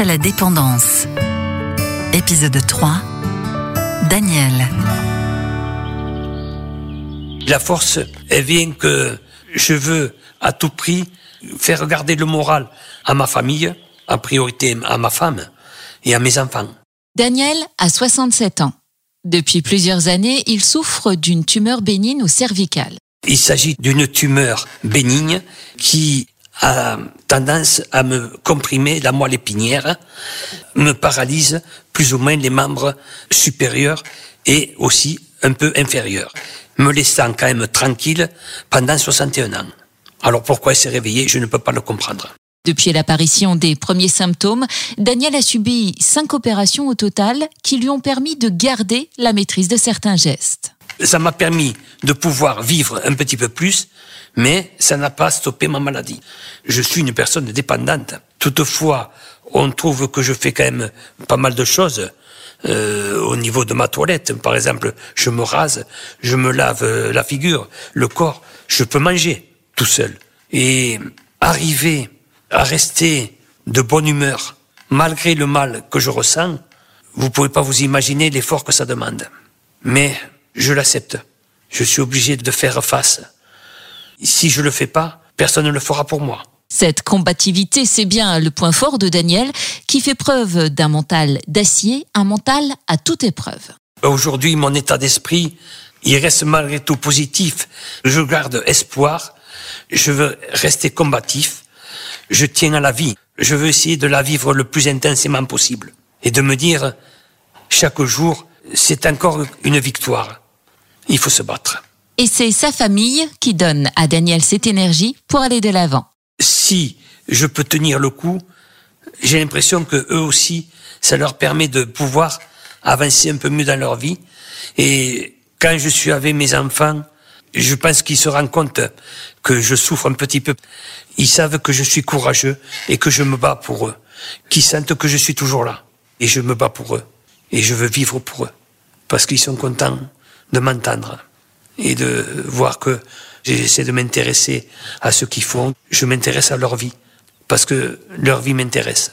À la dépendance. Épisode 3. Daniel. La force, elle vient que je veux à tout prix faire garder le moral à ma famille, en priorité à ma femme et à mes enfants. Daniel a 67 ans. Depuis plusieurs années, il souffre d'une tumeur bénigne au cervical. Il s'agit d'une tumeur bénigne qui a tendance à me comprimer la moelle épinière, me paralyse plus ou moins les membres supérieurs et aussi un peu inférieurs, me laissant quand même tranquille pendant 61 ans. Alors pourquoi elle s'est réveillée, je ne peux pas le comprendre. Depuis l'apparition des premiers symptômes, Daniel a subi cinq opérations au total qui lui ont permis de garder la maîtrise de certains gestes. Ça m'a permis de pouvoir vivre un petit peu plus, mais ça n'a pas stoppé ma maladie. Je suis une personne dépendante. Toutefois, on trouve que je fais quand même pas mal de choses. Euh, au niveau de ma toilette, par exemple, je me rase, je me lave la figure, le corps, je peux manger tout seul. Et arriver à rester de bonne humeur malgré le mal que je ressens, vous pouvez pas vous imaginer l'effort que ça demande. Mais je l'accepte. Je suis obligé de faire face. Si je le fais pas, personne ne le fera pour moi. Cette combativité, c'est bien le point fort de Daniel, qui fait preuve d'un mental d'acier, un mental à toute épreuve. Aujourd'hui, mon état d'esprit, il reste malgré tout positif. Je garde espoir. Je veux rester combatif. Je tiens à la vie. Je veux essayer de la vivre le plus intensément possible. Et de me dire, chaque jour, c'est encore une victoire. Il faut se battre. Et c'est sa famille qui donne à Daniel cette énergie pour aller de l'avant. Si je peux tenir le coup, j'ai l'impression que eux aussi, ça leur permet de pouvoir avancer un peu mieux dans leur vie. Et quand je suis avec mes enfants, je pense qu'ils se rendent compte que je souffre un petit peu. Ils savent que je suis courageux et que je me bats pour eux. Qu'ils sentent que je suis toujours là. Et je me bats pour eux. Et je veux vivre pour eux. Parce qu'ils sont contents de m'entendre et de voir que j'essaie de m'intéresser à ce qu'ils font. Je m'intéresse à leur vie parce que leur vie m'intéresse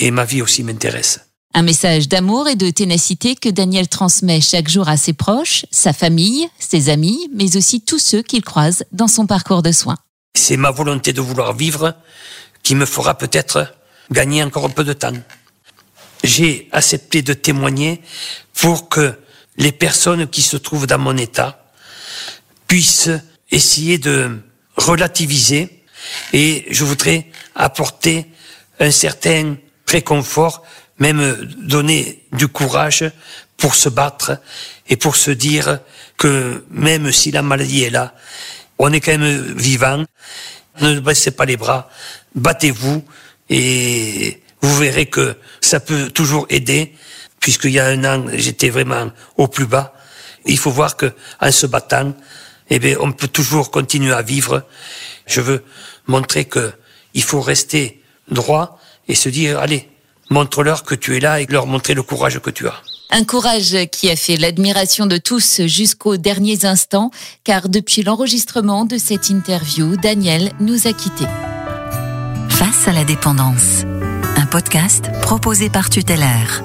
et ma vie aussi m'intéresse. Un message d'amour et de ténacité que Daniel transmet chaque jour à ses proches, sa famille, ses amis, mais aussi tous ceux qu'il croise dans son parcours de soins. C'est ma volonté de vouloir vivre qui me fera peut-être gagner encore un peu de temps. J'ai accepté de témoigner pour que les personnes qui se trouvent dans mon état puissent essayer de relativiser et je voudrais apporter un certain réconfort, même donner du courage pour se battre et pour se dire que même si la maladie est là, on est quand même vivant. Ne baissez pas les bras, battez-vous et vous verrez que ça peut toujours aider puisqu'il y a un an, j'étais vraiment au plus bas. Il faut voir que, en se battant, eh bien, on peut toujours continuer à vivre. Je veux montrer que il faut rester droit et se dire, allez, montre-leur que tu es là et leur montrer le courage que tu as. Un courage qui a fait l'admiration de tous jusqu'aux derniers instants, car depuis l'enregistrement de cette interview, Daniel nous a quittés. Face à la dépendance, un podcast proposé par Tutélaire.